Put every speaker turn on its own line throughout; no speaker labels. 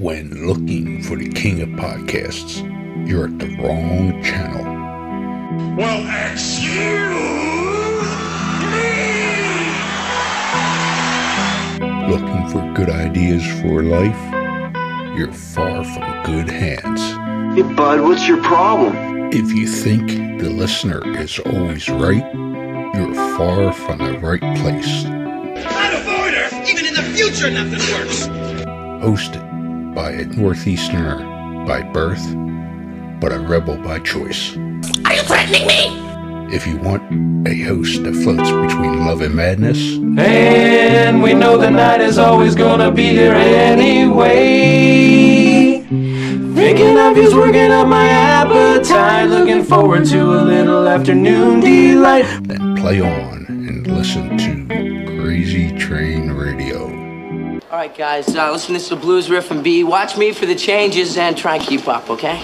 When looking for the king of podcasts, you're at the wrong channel.
Well, excuse me!
Looking for good ideas for life? You're far from good hands.
Hey, bud, what's your problem?
If you think the listener is always right, you're far from the right place.
I'd avoid her! Even in the future, nothing works!
Hosted by a Northeasterner by birth, but a rebel by choice.
Are you threatening me?
If you want a host that floats between love and madness,
And we know the night is always gonna be here anyway. Thinking of you's working up my appetite. Looking forward to a little afternoon delight.
then play on and listen to Crazy Train Radio.
All right, guys, uh, listen, this is the blues riff and B. Watch me for the changes and try and keep up, okay?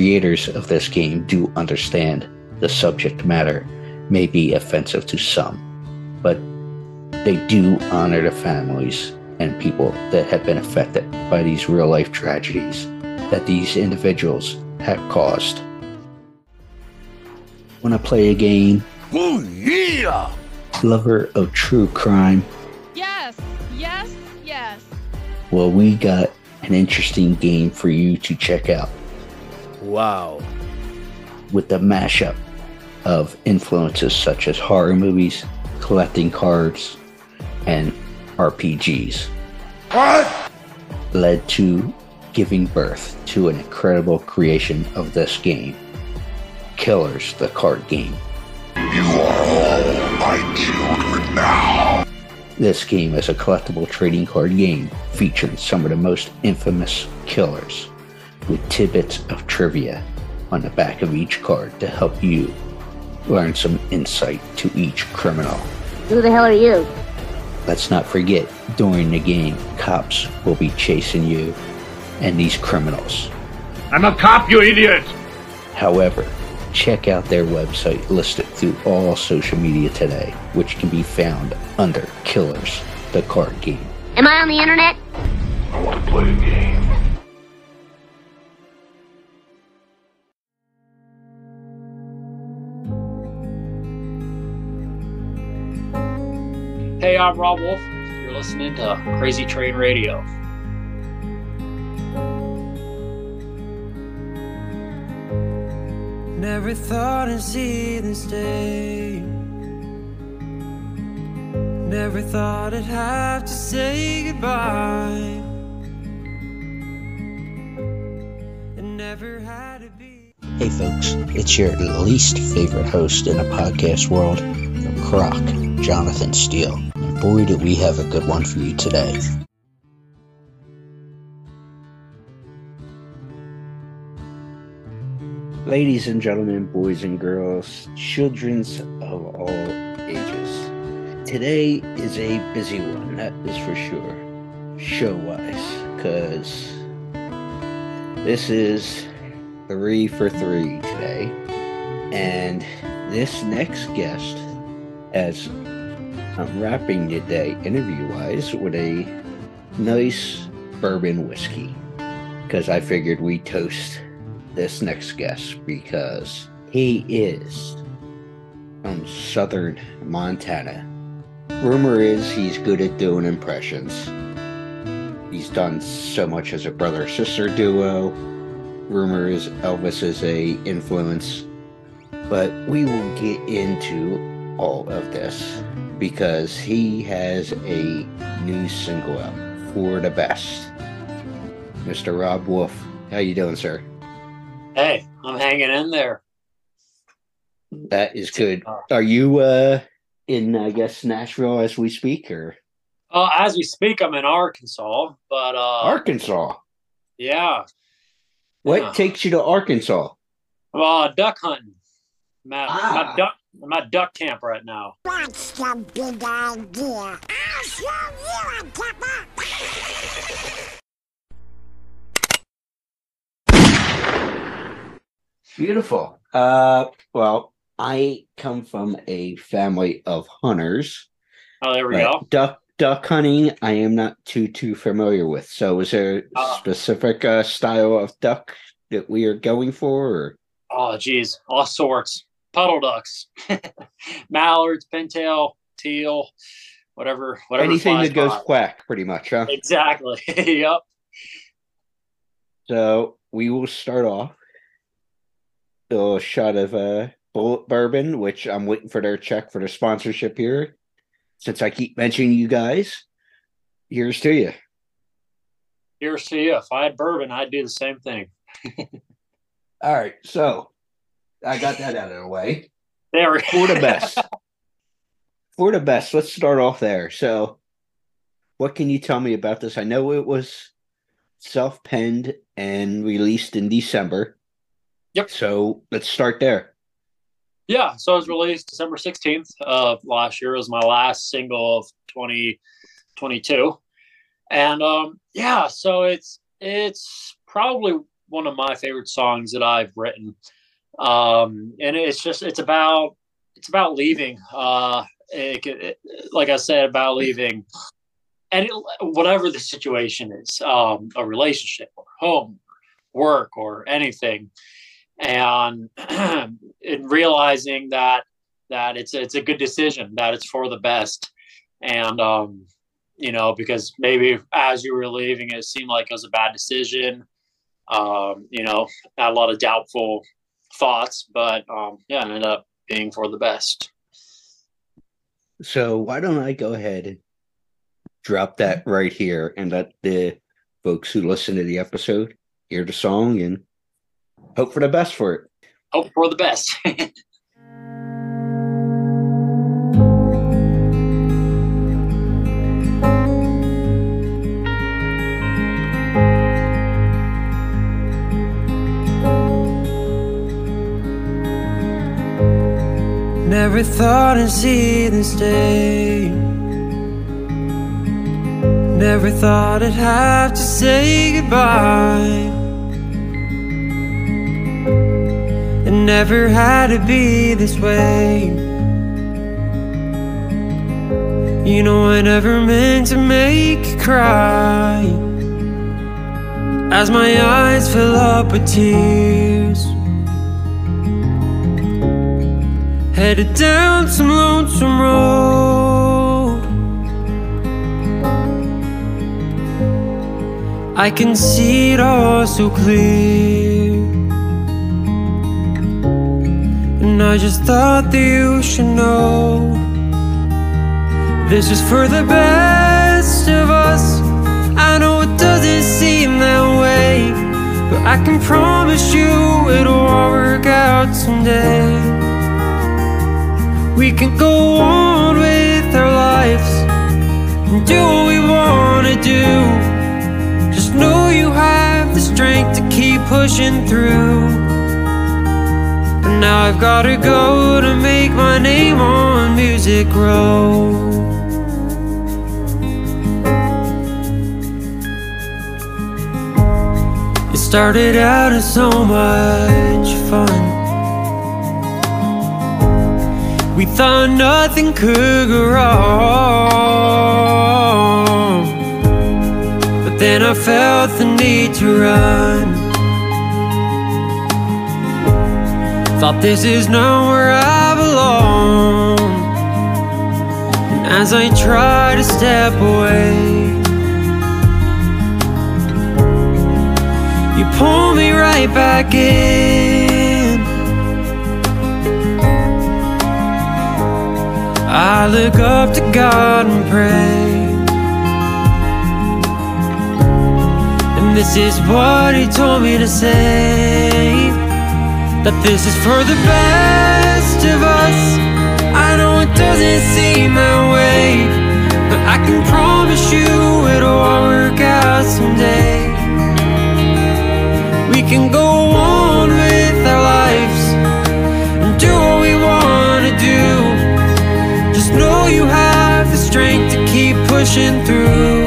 Creators of this game do understand the subject matter may be offensive to some, but they do honor the families and people that have been affected by these real life tragedies that these individuals have caused. Want to play a game?
Oh, yeah!
Lover of true crime?
Yes, yes, yes.
Well, we got an interesting game for you to check out.
Wow.
with the mashup of influences such as horror movies, collecting cards, and RPGs
What?
led to giving birth to an incredible creation of this game Killers, the card game.
You are all my children now.
This game is a collectible trading card game featuring some of the most infamous killers with tidbits of trivia on the back of each card to help you learn some insight to each criminal.
Who the hell are you?
Let's not forget, during the game, cops will be chasing you and these criminals.
I'm a cop, you idiot!
However, check out their website listed through all social media today, which can be found under Killers, the card game.
Am I on the internet?
I want to play a game.
Hey, I'm Rob Wolf. You're listening to Crazy Train Radio.
Never thought I'd see this day. Never thought I'd have to say goodbye. And never had to be.
Hey folks, it's your least favorite host in the podcast world, Croc, Jonathan Steele. Boy, do we have a good one for you today. Ladies and gentlemen, boys and girls, childrens of all ages. Today is a busy one, that is for sure, show wise, because this is three for three today. And this next guest, as I'm wrapping today interview wise with a nice bourbon whiskey, because I figured we toast this next guest because he is from southern Montana. Rumor is he's good at doing impressions. He's done so much as a brother sister duo. Rumor is Elvis is a influence. But we will get into all of this because he has a new single out for the best. Mr. Rob Wolf, how you doing, sir?
Hey, I'm hanging in there.
That is good. Are you uh in I guess Nashville as we speak or
Uh, as we speak, I'm in Arkansas, but uh,
Arkansas?
Yeah.
What
Yeah.
takes you to Arkansas?
Uh, duck hunting. I'm
Ah.
at duck, I'm at duck camp right now.
What's the big idea? I'll show you a papa.
Beautiful. Uh, well, I come from a family of hunters.
Oh, there we
but
go.
Duck duck hunting, I am not too too familiar with. So, is there a
Uh.
specific uh, style of duck that we are going for? Or?
Oh, geez, all sorts. Puddle ducks, mallards, pintail, teal, whatever, whatever.
Anything that goes
by.
quack, pretty much, huh?
Exactly. yep.
So we will start off. A little shot of uh, Bulleit Bourbon, which I'm waiting for their check for their sponsorship here. Since I keep mentioning you guys, here's to you.
Here's to you. If I had bourbon, I'd do the same thing.
All right, so I got that out of the way.
There we
For the best. For the best, let's start off there. So, what can you tell me about this? I know it was self penned and released in December.
Yep.
So, let's start there.
Yeah, so it was released December 16th of last year. It was my last single of 2022. And um yeah, so it's it's probably one of my favorite songs that I've written. Um and it's just it's about it's about leaving. Uh it, it, like I said about leaving and it, whatever the situation is, um a relationship or home, work or anything and in realizing that that it's it's a good decision that it's for the best and um you know because maybe as you were leaving it seemed like it was a bad decision um you know a lot of doubtful thoughts but um yeah it ended up being for the best
So, why don't I go ahead and drop that right here and let the folks who listen to the episode hear the song and hope for the best for it.
hope for the best
Never thought I'd see this day. Never thought I'd have to say goodbye. It never had to be this way. You know, I never meant to make you cry. As my eyes fill up with tears. Headed down some lonesome road. I can see it all so clear. And I just thought that you should know this is for the best of us. I know it doesn't seem that way, but I can promise you it'll all work out someday. We can go on with our lives and do what we want to do. Just know you have the strength to keep pushing through. And now I've gotta go to make my name on music grow. It started out as so much thought nothing could go wrong. But then I felt the need to run. Thought this is not where I belong. And as I try to step away, you pull me right back in. I look up to God and pray. And this is what He told me to say That this is for the best of us. I know it doesn't seem that way, but I can promise you it'll all work out someday. We can go strength to keep pushing through.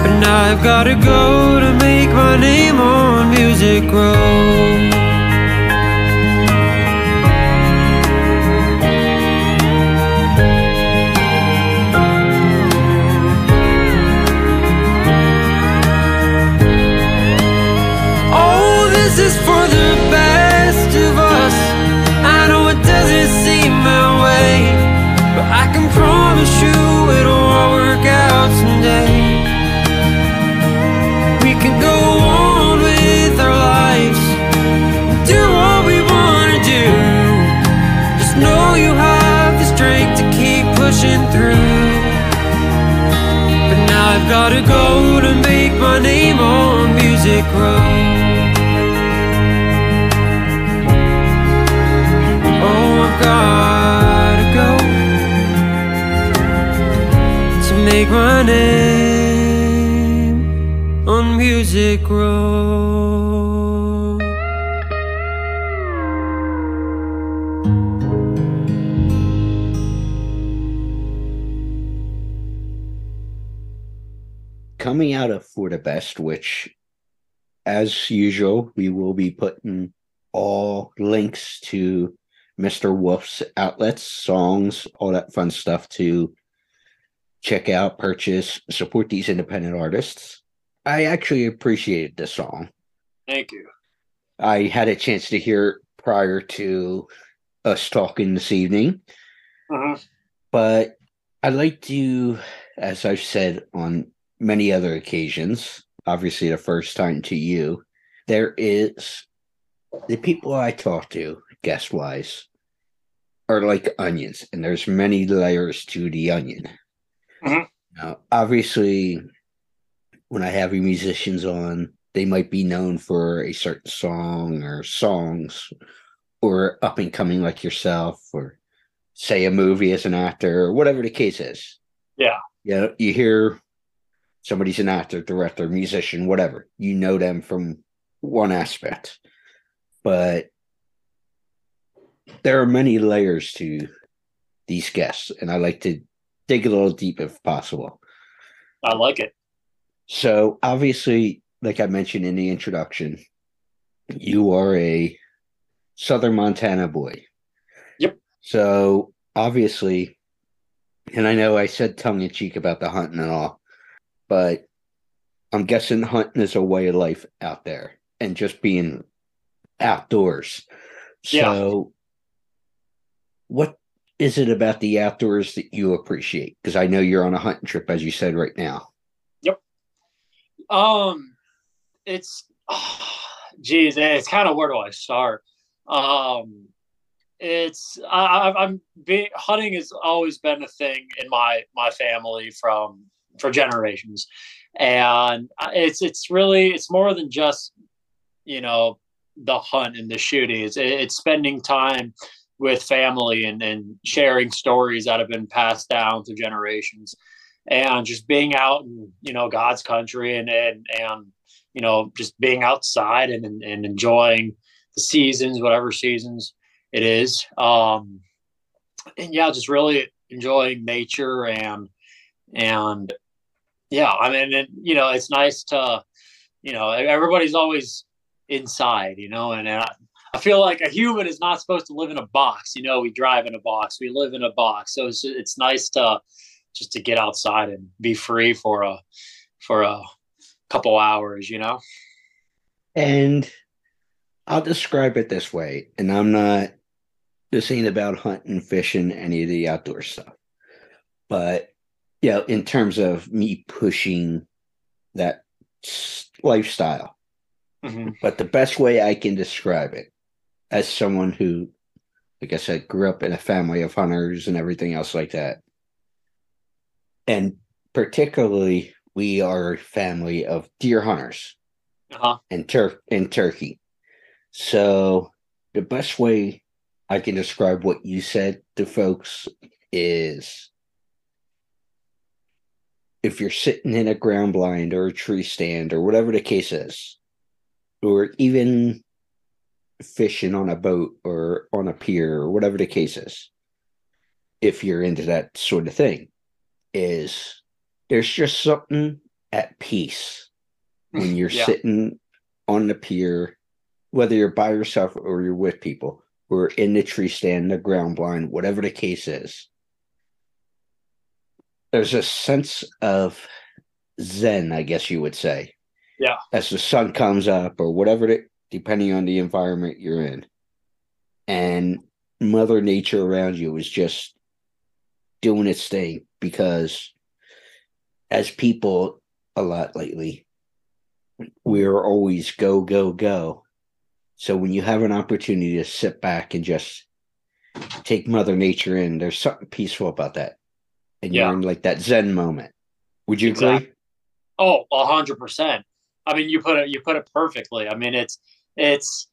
But now I've gotta go to make my name on Music Row. Through. But now I've gotta go to make my name on Music Row. Oh, I've gotta go to make my name on Music Row.
Coming out of For the Best, which, as usual, we will be putting all links to Mr. Wolf's outlets, songs, all that fun stuff to check out, purchase, support these independent artists. I actually appreciated this song.
Thank you.
I had a chance to hear it prior to us talking this evening,
Uh-huh.
but I'd like to, as I've said on many other occasions, obviously the first time to you, there is the people I talk to, guest wise, are like onions, and there's many layers to the onion.
Mhm.
Now, obviously, when I have musicians on, they might be known for a certain song or songs, or up and coming like yourself, or say a movie as an actor, or whatever the case is.
Yeah.
Yeah, you hear somebody's an actor, director, musician, whatever. You know them from one aspect. But there are many layers to these guests, and I like to dig a little deep if possible.
I like it.
So, obviously, like I mentioned in the introduction, you are a Southern Montana boy.
Yep.
So, obviously, and I know I said tongue in cheek about the hunting and all, but I'm guessing hunting is a way of life out there and just being outdoors.
Yeah.
So, what is it about the outdoors that you appreciate? Because I know you're on a hunting trip, as you said right now. Yep.
Um, it's, geez, it's kind of where do I start? Um, it's I, I- I'm being hunting has always been a thing in my my family from for generations, and it's it's really it's more than just you know the hunt and the shooting. It's it's spending time with family and and sharing stories that have been passed down through generations and just being out in you know God's country and and and you know just being outside and and, and enjoying the seasons, whatever seasons it is. Um, and yeah, just really enjoying nature and and yeah, I mean, you know, it's nice to you know everybody's always inside, you know, and, and I, I feel like a human is not supposed to live in a box. You know, we drive in a box, we live in a box, so it's it's nice to just to get outside and be free for a for a couple hours, you know.
And I'll describe it this way, and I'm not this ain't about hunting, fishing, any of the outdoor stuff. But you know, in terms of me pushing that lifestyle.
Mhm.
But the best way I can describe it as someone who, like I said, grew up in a family of hunters and everything else like that. And particularly, we are a family of deer hunters
Uh-huh.
and Tur- in Turkey. So the best way I can describe what you said to folks is if you're sitting in a ground blind or a tree stand or whatever the case is, or even fishing on a boat or on a pier or whatever the case is, if you're into that sort of thing, is there's just something at peace when you're
Yeah.
sitting on the pier, whether you're by yourself or you're with people, or in the tree stand, the ground blind, whatever the case is. There's a sense of zen, I guess you would say,
Yeah.
as the sun comes up or whatever it depending on the environment you're in. And Mother Nature around you is just doing its thing because as people a lot lately, we are always go, go, go. So when you have an opportunity to sit back and just take Mother Nature in, there's something peaceful about that. And
Yeah.
you're in like that Zen moment. Would you
Exactly.
agree?
Oh, a hundred percent. I mean, you put it you put it perfectly. I mean, it's it's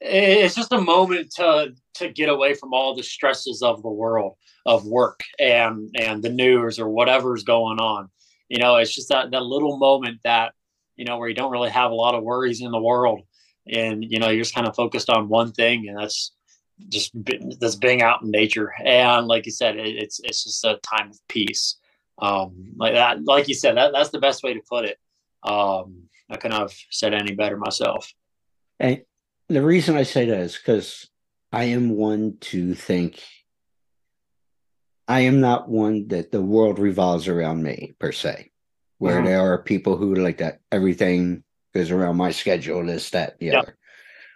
it's just a moment to to get away from all the stresses of the world of work and and the news or whatever's going on. You know, it's just that that little moment that you know where you don't really have a lot of worries in the world, and you know you're just kind of focused on one thing, and that's just that's being out in nature. And like you said, it, it's it's just a time of peace um like that like you said that that's the best way to put it um i couldn't have said any better myself
And the reason I say that is because I am one to think I am not one that the world revolves around me per se. Where
Mhm.
there are people who like that everything goes around my schedule, this, that, the
Yep.
other.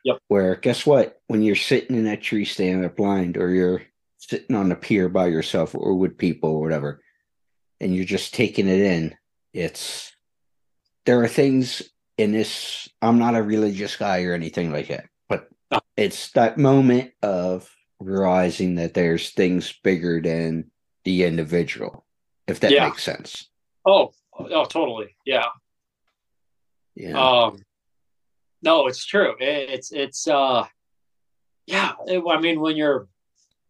Yep.
Where guess what? When you're sitting in that tree stand up blind or you're sitting on a pier by yourself or with people or whatever, and you're just taking it in, it's there are things in this i'm not a religious guy or anything like that but it's that moment of realizing that there's things bigger than the individual if that
Yeah.
makes sense
oh oh totally yeah
yeah
um no it's true. It's it's uh yeah i mean when you're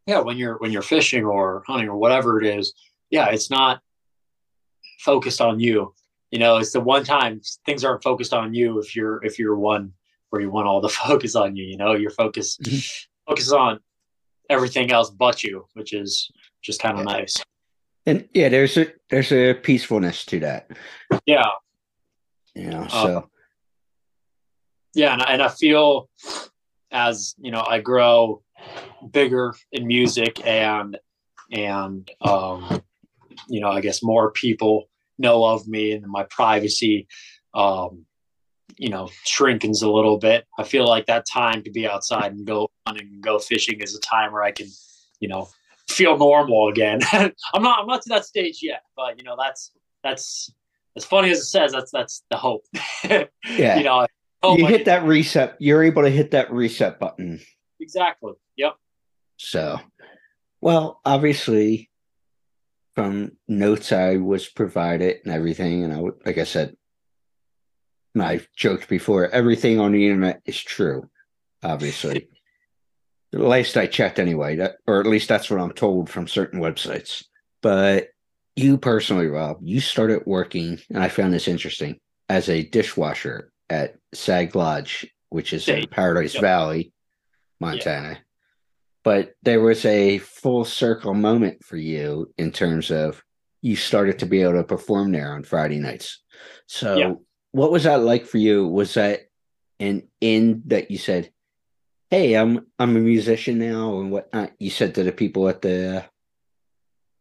yeah when you're when you're fishing or hunting or whatever it is yeah it's not focused on you. You know it's the one time things aren't focused on you if you're if you're one where you want all the focus on you you know? Your focus focused focus on everything else but you which is just kind of nice.
And yeah there's a there's a peacefulness to that.
Yeah.
Yeah.
Uh,
so
yeah and, I- and i feel as you know i grow bigger in music and and um you know i guess more people know of me and my privacy um you know shrinkens a little bit. I feel like that time to be outside and go hunting and go fishing is a time where i can you know feel normal again. I'm not i'm not to that stage yet but you know that's that's as funny as it says that's that's the hope.
Yeah.
you know Hope
you hit that reset you're able to hit that reset button
exactly yep
So, well, obviously, from notes I was provided and everything, and I would, like I said, and I've joked before, everything on the internet is true. Obviously, the last I checked, anyway, that, or at least that's what I'm told from certain websites. But you personally, Rob, you started working, and I found this interesting as a dishwasher at Sage Lodge, which is in Paradise
Yep.
Valley, Montana but there was a full circle moment for you in terms of you started to be able to perform there on Friday nights. So,
Yeah.
what was that like for you? Was that an in that you said, "Hey, I'm I'm a musician now," and whatnot? You said to the people at the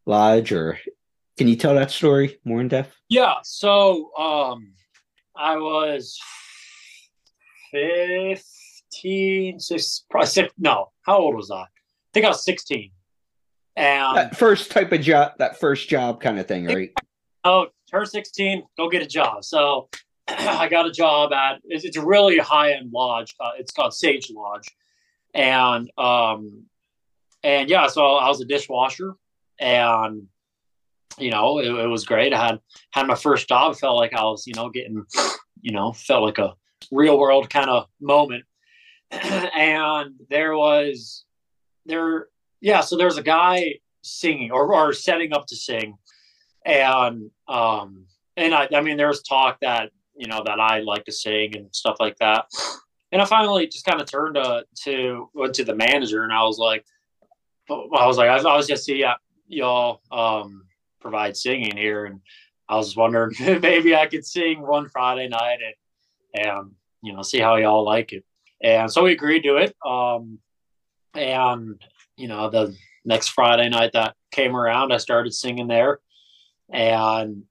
lodge, or can you tell that story more in depth?
Yeah, so um I was 15, six, probably six, no, how old was I? I think I was 16. And
That first type of job, that first job kind of thing, right?
oh, turn 16, go get a job. So I got a job at, it's, it's a really high end lodge. Uh, it's called Sage Lodge. And, um, and yeah, so I was a dishwasher and, you know, it, it was great. I had, had my first job, felt like I was, you know, getting, you know, felt like a real world kind of moment. and there was, there, yeah, so there's a guy singing or, or setting up to sing and um and I, I mean there was talk that you know, that I like to sing and stuff like that. And I finally just kind of turned to, to went to the manager and I was like, I was like, I, I was just see uh, y'all um, provide singing here, and I was wondering maybe I could sing one Friday night and and you know see how y'all like it. And so we agreed to it. Um, and you know the next Friday night that came around, I started singing there, and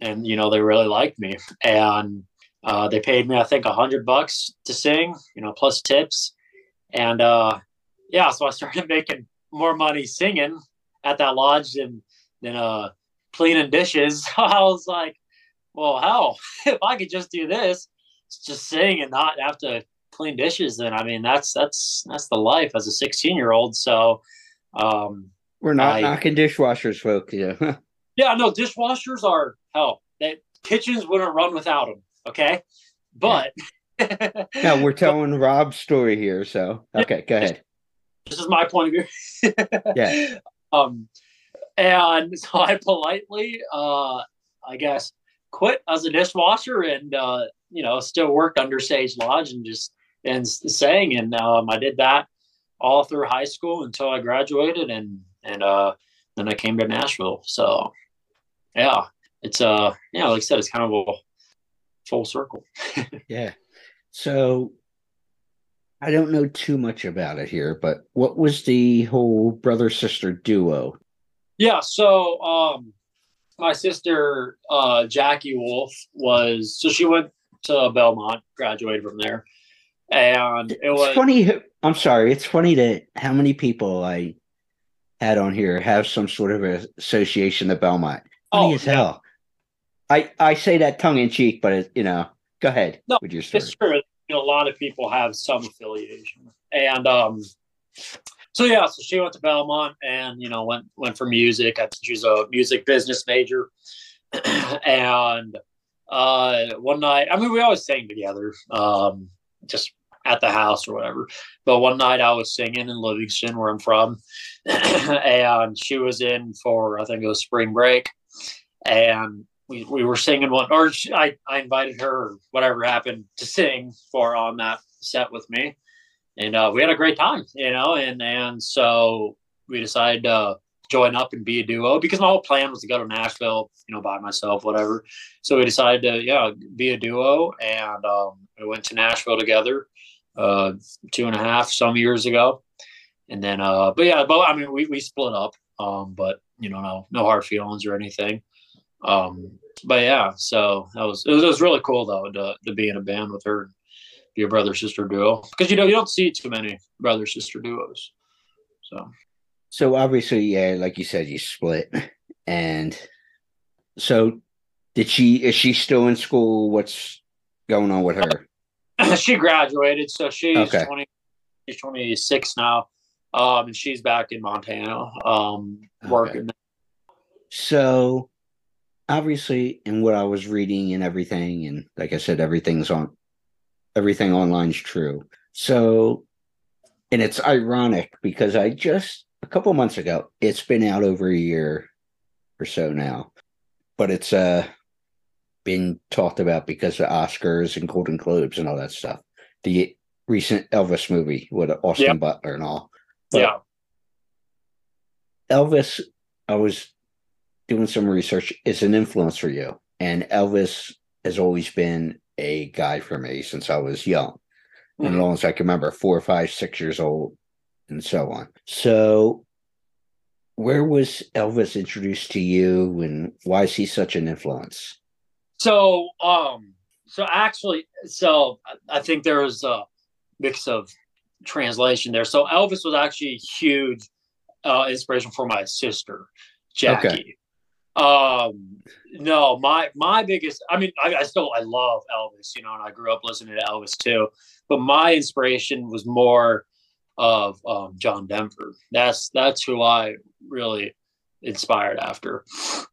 and you know they really liked me, and uh, they paid me I think a hundred bucks to sing, you know, plus tips, and uh, yeah, so I started making more money singing at that lodge than than uh cleaning dishes. I was like, well, hell, if I could just do this, just sing and not have to clean dishes, then I mean that's that's that's the life as a 16 year old. So um
We're not
I-
knocking dishwashers, folks. Yeah.
yeah, no, dishwashers are hell. That kitchens wouldn't run without them. Okay, but
no, we're telling Rob's story here. So, okay, go ahead.
this is my point of view.
Yeah.
Um, and so I politely, uh, I guess, quit as a dishwasher and uh, you know still worked under Sage Lodge and just and sang and um, I did that all through high school until I graduated and and uh, then I came to Nashville. So yeah, it's uh yeah, like I said, it's kind of a full circle.
Yeah. So I don't know too much about it here, but what was the whole brother sister duo?
Yeah, so um my sister uh Jackie Wolf was so she went to Belmont, graduated from there. And it was
It's funny. I'm sorry. It's funny that how many people I had on here have some sort of association to Belmont. Funny
Oh,
as
yeah.
hell. I I say that tongue in cheek, but it, you know, go ahead
No,
with your story.
it's true. You know, a lot of people have some affiliation. And um so yeah, so she went to Belmont and you know went went for music. I think she a music business major. and uh one night, I mean we always sang together, um, just at the house or whatever. But one night I was singing in Livingston where I'm from, and she was in for I think it was spring break. And we, we were singing one or she, I, I invited her whatever happened to sing for on that set with me and uh, we had a great time you know and and so we decided to join up and be a duo because my whole plan was to go to nashville you know by myself whatever. So we decided to yeah be a duo and um, we went to nashville together uh, two and a half some years ago. And then uh but yeah but i mean we, we split up um but you know no no hard feelings or anything. Um but yeah so that was it was, it was really cool though to, to be in a band with her and a brother sister duo because you know you don't see too many brother sister duos so
So obviously, yeah, like you said, you split, and so did she? Is she still in school? What's going on with her?
she graduated so she's
Okay.
20 she's 26 now um and she's back in montana um working
So obviously, in what I was reading and everything, and like I said, everything's on everything online's true. So, and it's ironic because I just a couple months ago, it's been out over a year or so now, but it's uh been talked about because of Oscars and Golden Globes and all that stuff. The recent Elvis movie with Austin. Butler and all. But
yeah
Elvis, I was doing some research, is an influence for you. And Elvis has always been a guy for me since I was young. And as long as I can remember, four, five, six years old, and so on. So, where was Elvis introduced to you, and why is he such an influence?
So, um, so actually, so I- I think there was a mix of translation there. So Elvis was actually a huge uh, inspiration for my sister, Jackie.
Okay.
Um, no, my my biggest. I mean, I, I still I love Elvis, you know, and I grew up listening to Elvis too. But my inspiration was more of um, John Denver. That's that's who I really inspired after.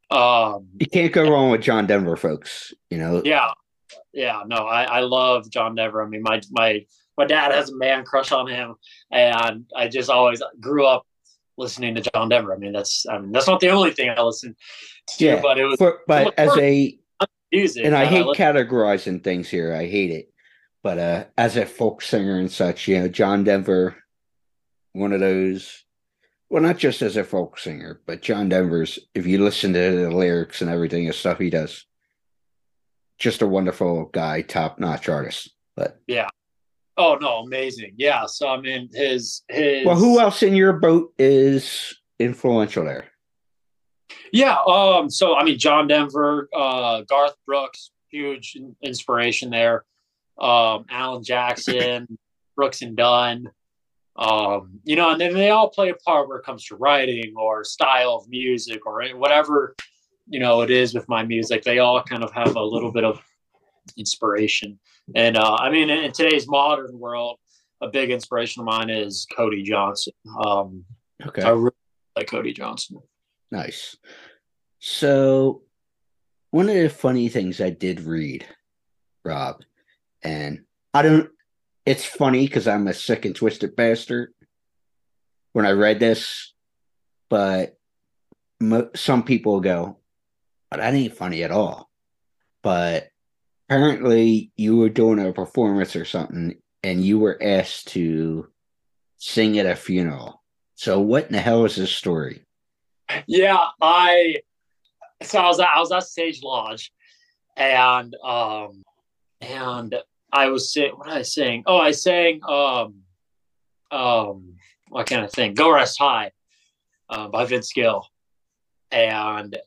Um,
You can't go wrong with John Denver, folks. You know,
yeah, yeah. No, I, I love John Denver. I mean, my my my dad has a man crush on him, and I just always grew up listening to John Denver. I mean, that's I mean that's not the only thing I listen to,
Yeah,
but it was
for, but as a
music.
and I hate
li-
categorizing things here. I hate it. But uh, as a folk singer and such, you know, John Denver, one of those. Well, not just as a folk singer, but John Denver's. If you listen to the lyrics and everything, the stuff he does, just a wonderful guy, top notch artist. But
Oh no, amazing. Yeah. So I mean, his his.
well, who else in your boat is influential there?
Yeah. Um. So I mean, John Denver, uh, Garth Brooks, huge inspiration there. Um, Alan Jackson, Brooks and Dunn. Um, you know, and then they all play a part where it comes to writing or style of music or whatever you know it is with my music. They all kind of have a little bit of inspiration. And uh, I mean, in, today's modern world, a big inspiration of mine is Cody Johnson. Um,
Okay,
I really like Cody Johnson.
nice. So, one of the funny things I did read, Rob, and I don't. It's funny because I'm a sick and twisted bastard. When I read this, but mo- some people go, "But that ain't funny at all." But apparently, you were doing a performance or something, and you were asked to sing at a funeral. So, what in the hell is this story?
Yeah, I so I was at, I was at Sage Lodge, and um, and I was sing. What did I sing? Oh, I sang um, um, what kind of thing? Go Rest High, uh, by Vince Gill, and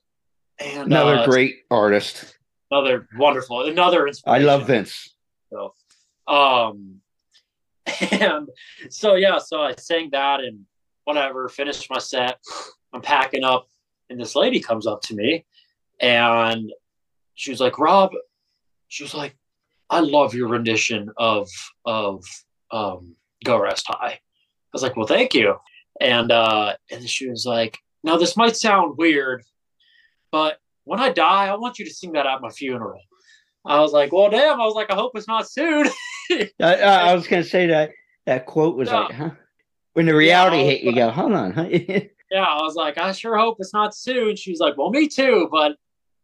and
Another
uh,
great artist.
Another wonderful, another
I love Vince.
So, um, and so yeah, so I sang that and whatever, finished my set. I'm packing up, and this lady comes up to me, and she was like, "Rob," she was like, "I love your rendition of of um, Go Rest High." I was like, "Well, thank you," and uh, and she was like, "Now this might sound weird, but when I die, I want you to sing that at my funeral." I was like, well, damn. I was like, I hope it's not soon.
I, I, was going to say that that quote was
Yeah.
like, huh? When the reality
was
hit, you go, hold on. Huh?
yeah, I was like, I sure hope it's not soon. She's like, well, me too. But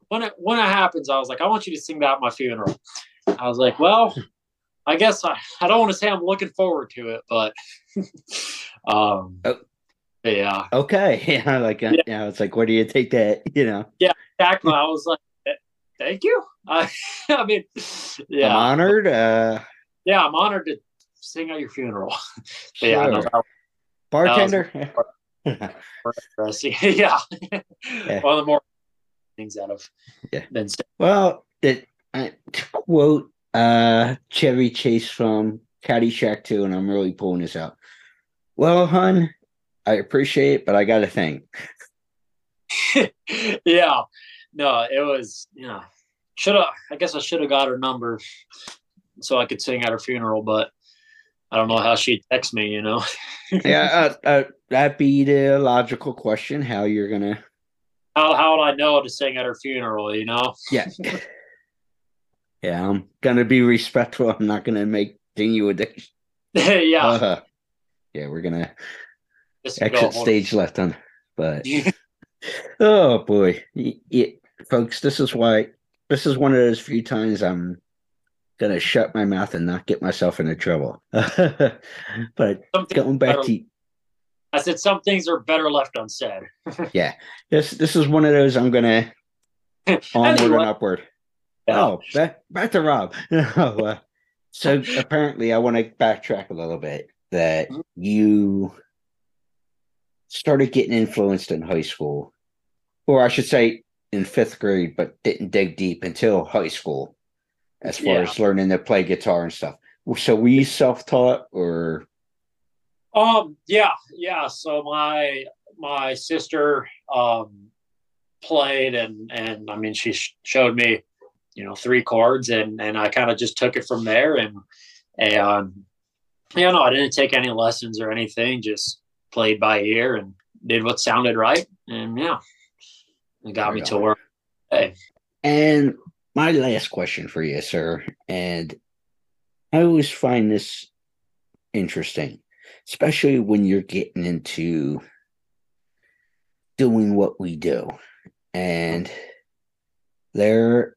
when it when it happens, I was like, I want you to sing that at my funeral. I was like, well, I guess I, I don't want to say I'm looking forward to it, but um,
Oh.
Yeah,
okay. Yeah, like, uh,
Yeah.
yeah, it's like, where do you take that? You know, yeah
exactly. I was like, "Eh, thank you. I, I mean, yeah,
I'm honored. Uh,
yeah, I'm honored to sing at your funeral. But yeah, no, that
bartender.
interesting. yeah. One of the more things out of
Yeah.
than
well, it, uh, to quote uh, Chevy Chase from Caddyshack 2, and I'm really pulling this out. Well, hun, I appreciate it, but I got a thing.
yeah. No, it was yeah. Should have I guess I should have got her number so I could sing at her funeral, but I don't know how she'd text me, you know.
yeah, uh, uh, that'd be the logical question. How you're gonna?
How how would I know to sing at her funeral, you know?
Yeah, yeah. I'm gonna be respectful. I'm not gonna make ding you a dick.
yeah.
Uh, yeah, we're gonna
just
exit stage left on, but oh boy, folks, this is why this is one of those few times I'm gonna shut my mouth and not get myself into trouble. but going back
better-
to
I said some things are better left unsaid.
Yeah, this, this is one of those I'm gonna onward and upward.
Yeah.
Oh, back back to Rob. Uh, so apparently, I want to backtrack a little bit. That you started getting influenced in high school, or I should say, in fifth grade, but didn't dig deep until high school, as far
Yeah.
as learning to play guitar and stuff. So, were you self-taught, or
Um, yeah, yeah. So my my sister um played and and I mean she sh- showed me, you know, three chords and and I kind of just took it from there and and yeah, no, I didn't take any lessons or anything, just played by ear and did what sounded right and yeah. It got me to where hey.
And my last question for you, sir, and I always find this interesting, especially when you're getting into doing what we do. And there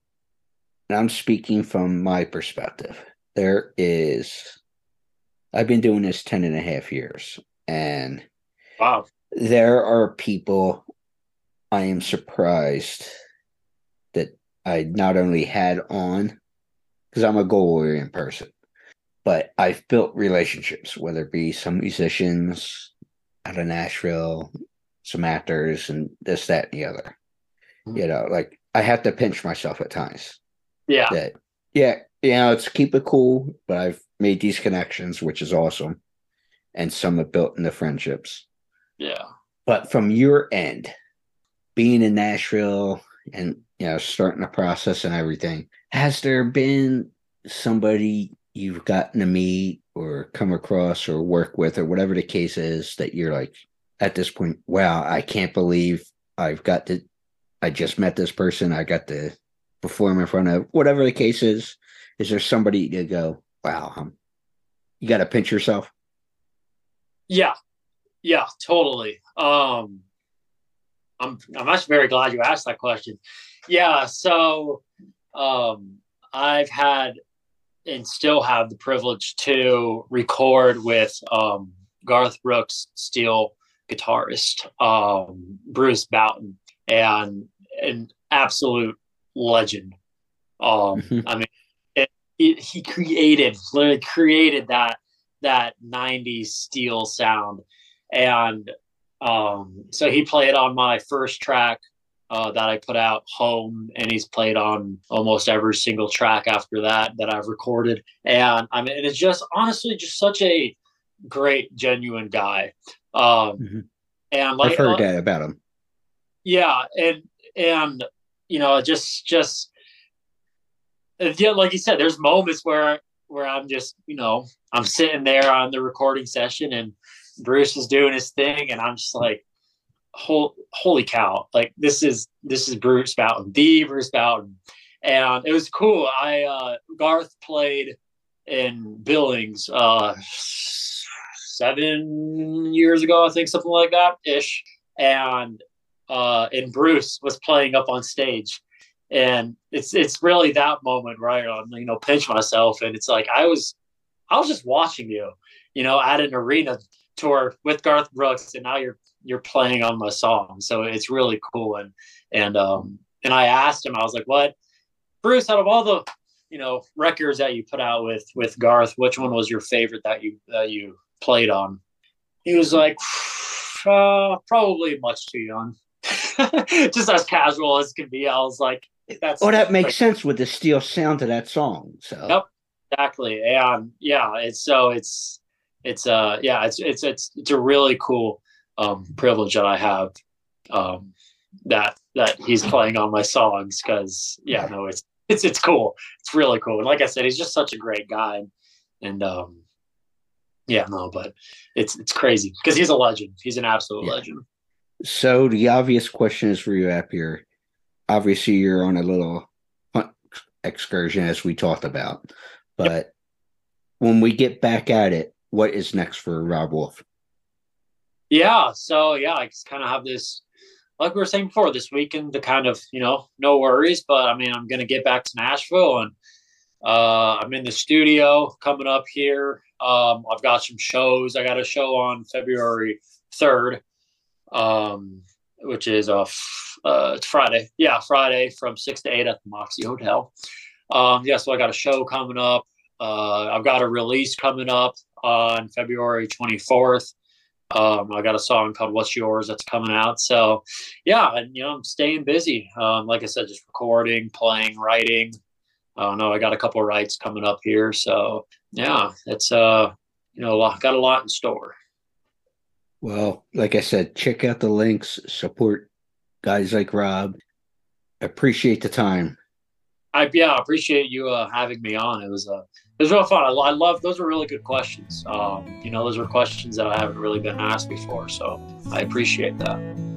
and I'm speaking from my perspective, there is, I've been doing this 10 and a half years, and
Wow.
there are people I am surprised that I not only had on, because I'm a goal oriented person, but I've built relationships, whether it be some musicians out of Nashville, some actors, and this, that, and the other. Mm-hmm. You know, like I have to pinch myself at times
Yeah.
that yeah you know it's keep it cool but i've made these connections which is awesome and some have built into friendships.
Yeah.
but from your end being in nashville and you know starting the process and everything has there been somebody you've gotten to meet or come across or work with or whatever the case is that you're like at this point wow i can't believe i've got to i just met this person. I got to perform in front of whatever the case is. Is there somebody to go wow um, you got to pinch yourself
Yeah. Yeah, totally. Um I'm I'm actually very glad you asked that question. Yeah, so um I've had and still have the privilege to record with um Garth Brooks steel guitarist, um Bruce Bouton and an absolute legend. Um. I mean it, it, he created literally created that that 90s steel sound. And um so he played on my first track uh, that I put out home and he's played on almost every single track after that that I've recorded. And I mean it's just honestly just such a great genuine guy. Um
Mhm.
and like
i've heard
uh,
about him.
Yeah and and you know just just yeah like you said there's moments where where i'm just you know i'm sitting there on the recording session and bruce is doing his thing and i'm just like Hol- holy cow like this is this is bruce bouton the bruce bouton and it was cool. I uh garth played in billings uh seven years ago i think something like that ish. And uh, and Bruce was playing up on stage, and it's it's really that moment where I um, you know pinch myself, and it's like I was I was just watching you, you know, at an arena tour with Garth Brooks, and now you're you're playing on my song, so it's really cool, and and um and I asked him, I was like, what, Bruce, out of all the you know records that you put out with with Garth, which one was your favorite that you that you played on? He was like, uh, probably much too young. just as casual as can be. I was like, that's
oh that makes sense with the steel sound to that song so
Yep, exactly. And yeah, it's so it's it's uh yeah, it's it's it's it's a really cool um privilege that I have um that that he's playing on my songs because yeah, no, it's it's it's cool. It's really cool. And like I said, he's just such a great guy. And um yeah, no, but it's it's crazy because he's a legend. He's an absolute
Yeah.
legend.
So the obvious question is for you up here. Obviously, you're on a little hunt excursion as we talked about, but when we get back at it, what is next for Rob Wolf?
Yeah. So yeah, I just kind of have this, like we were saying before, this weekend to kind of you know no worries. But I mean, I'm gonna get back to Nashville and uh, I'm in the studio coming up here. Um, I've got some shows. I got a show on February third, um, which is a f- uh, it's Friday. Yeah, Friday from six to eight at the Moxy Hotel. Um, yeah, so I got a show coming up. Uh, I've got a release coming up on February 24th. Um, I got a song called "What's Yours" that's coming out. So, yeah, and you know, I'm staying busy. Um, like I said, just recording, playing, writing. I don't know. I got a couple of writes coming up here. So, yeah, it's uh, you know, got a lot in store.
Well, like I said, check out the links, support guys like Rob. Appreciate the time.
I yeah, I appreciate you uh, having me on. It was uh, it was real fun. I, I love those were really good questions. Um, you know, those are questions that I haven't really been asked before. So I appreciate that.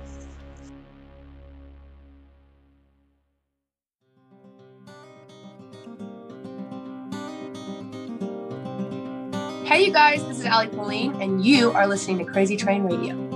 Ali Pauline, and you are listening to Crazy Train Radio.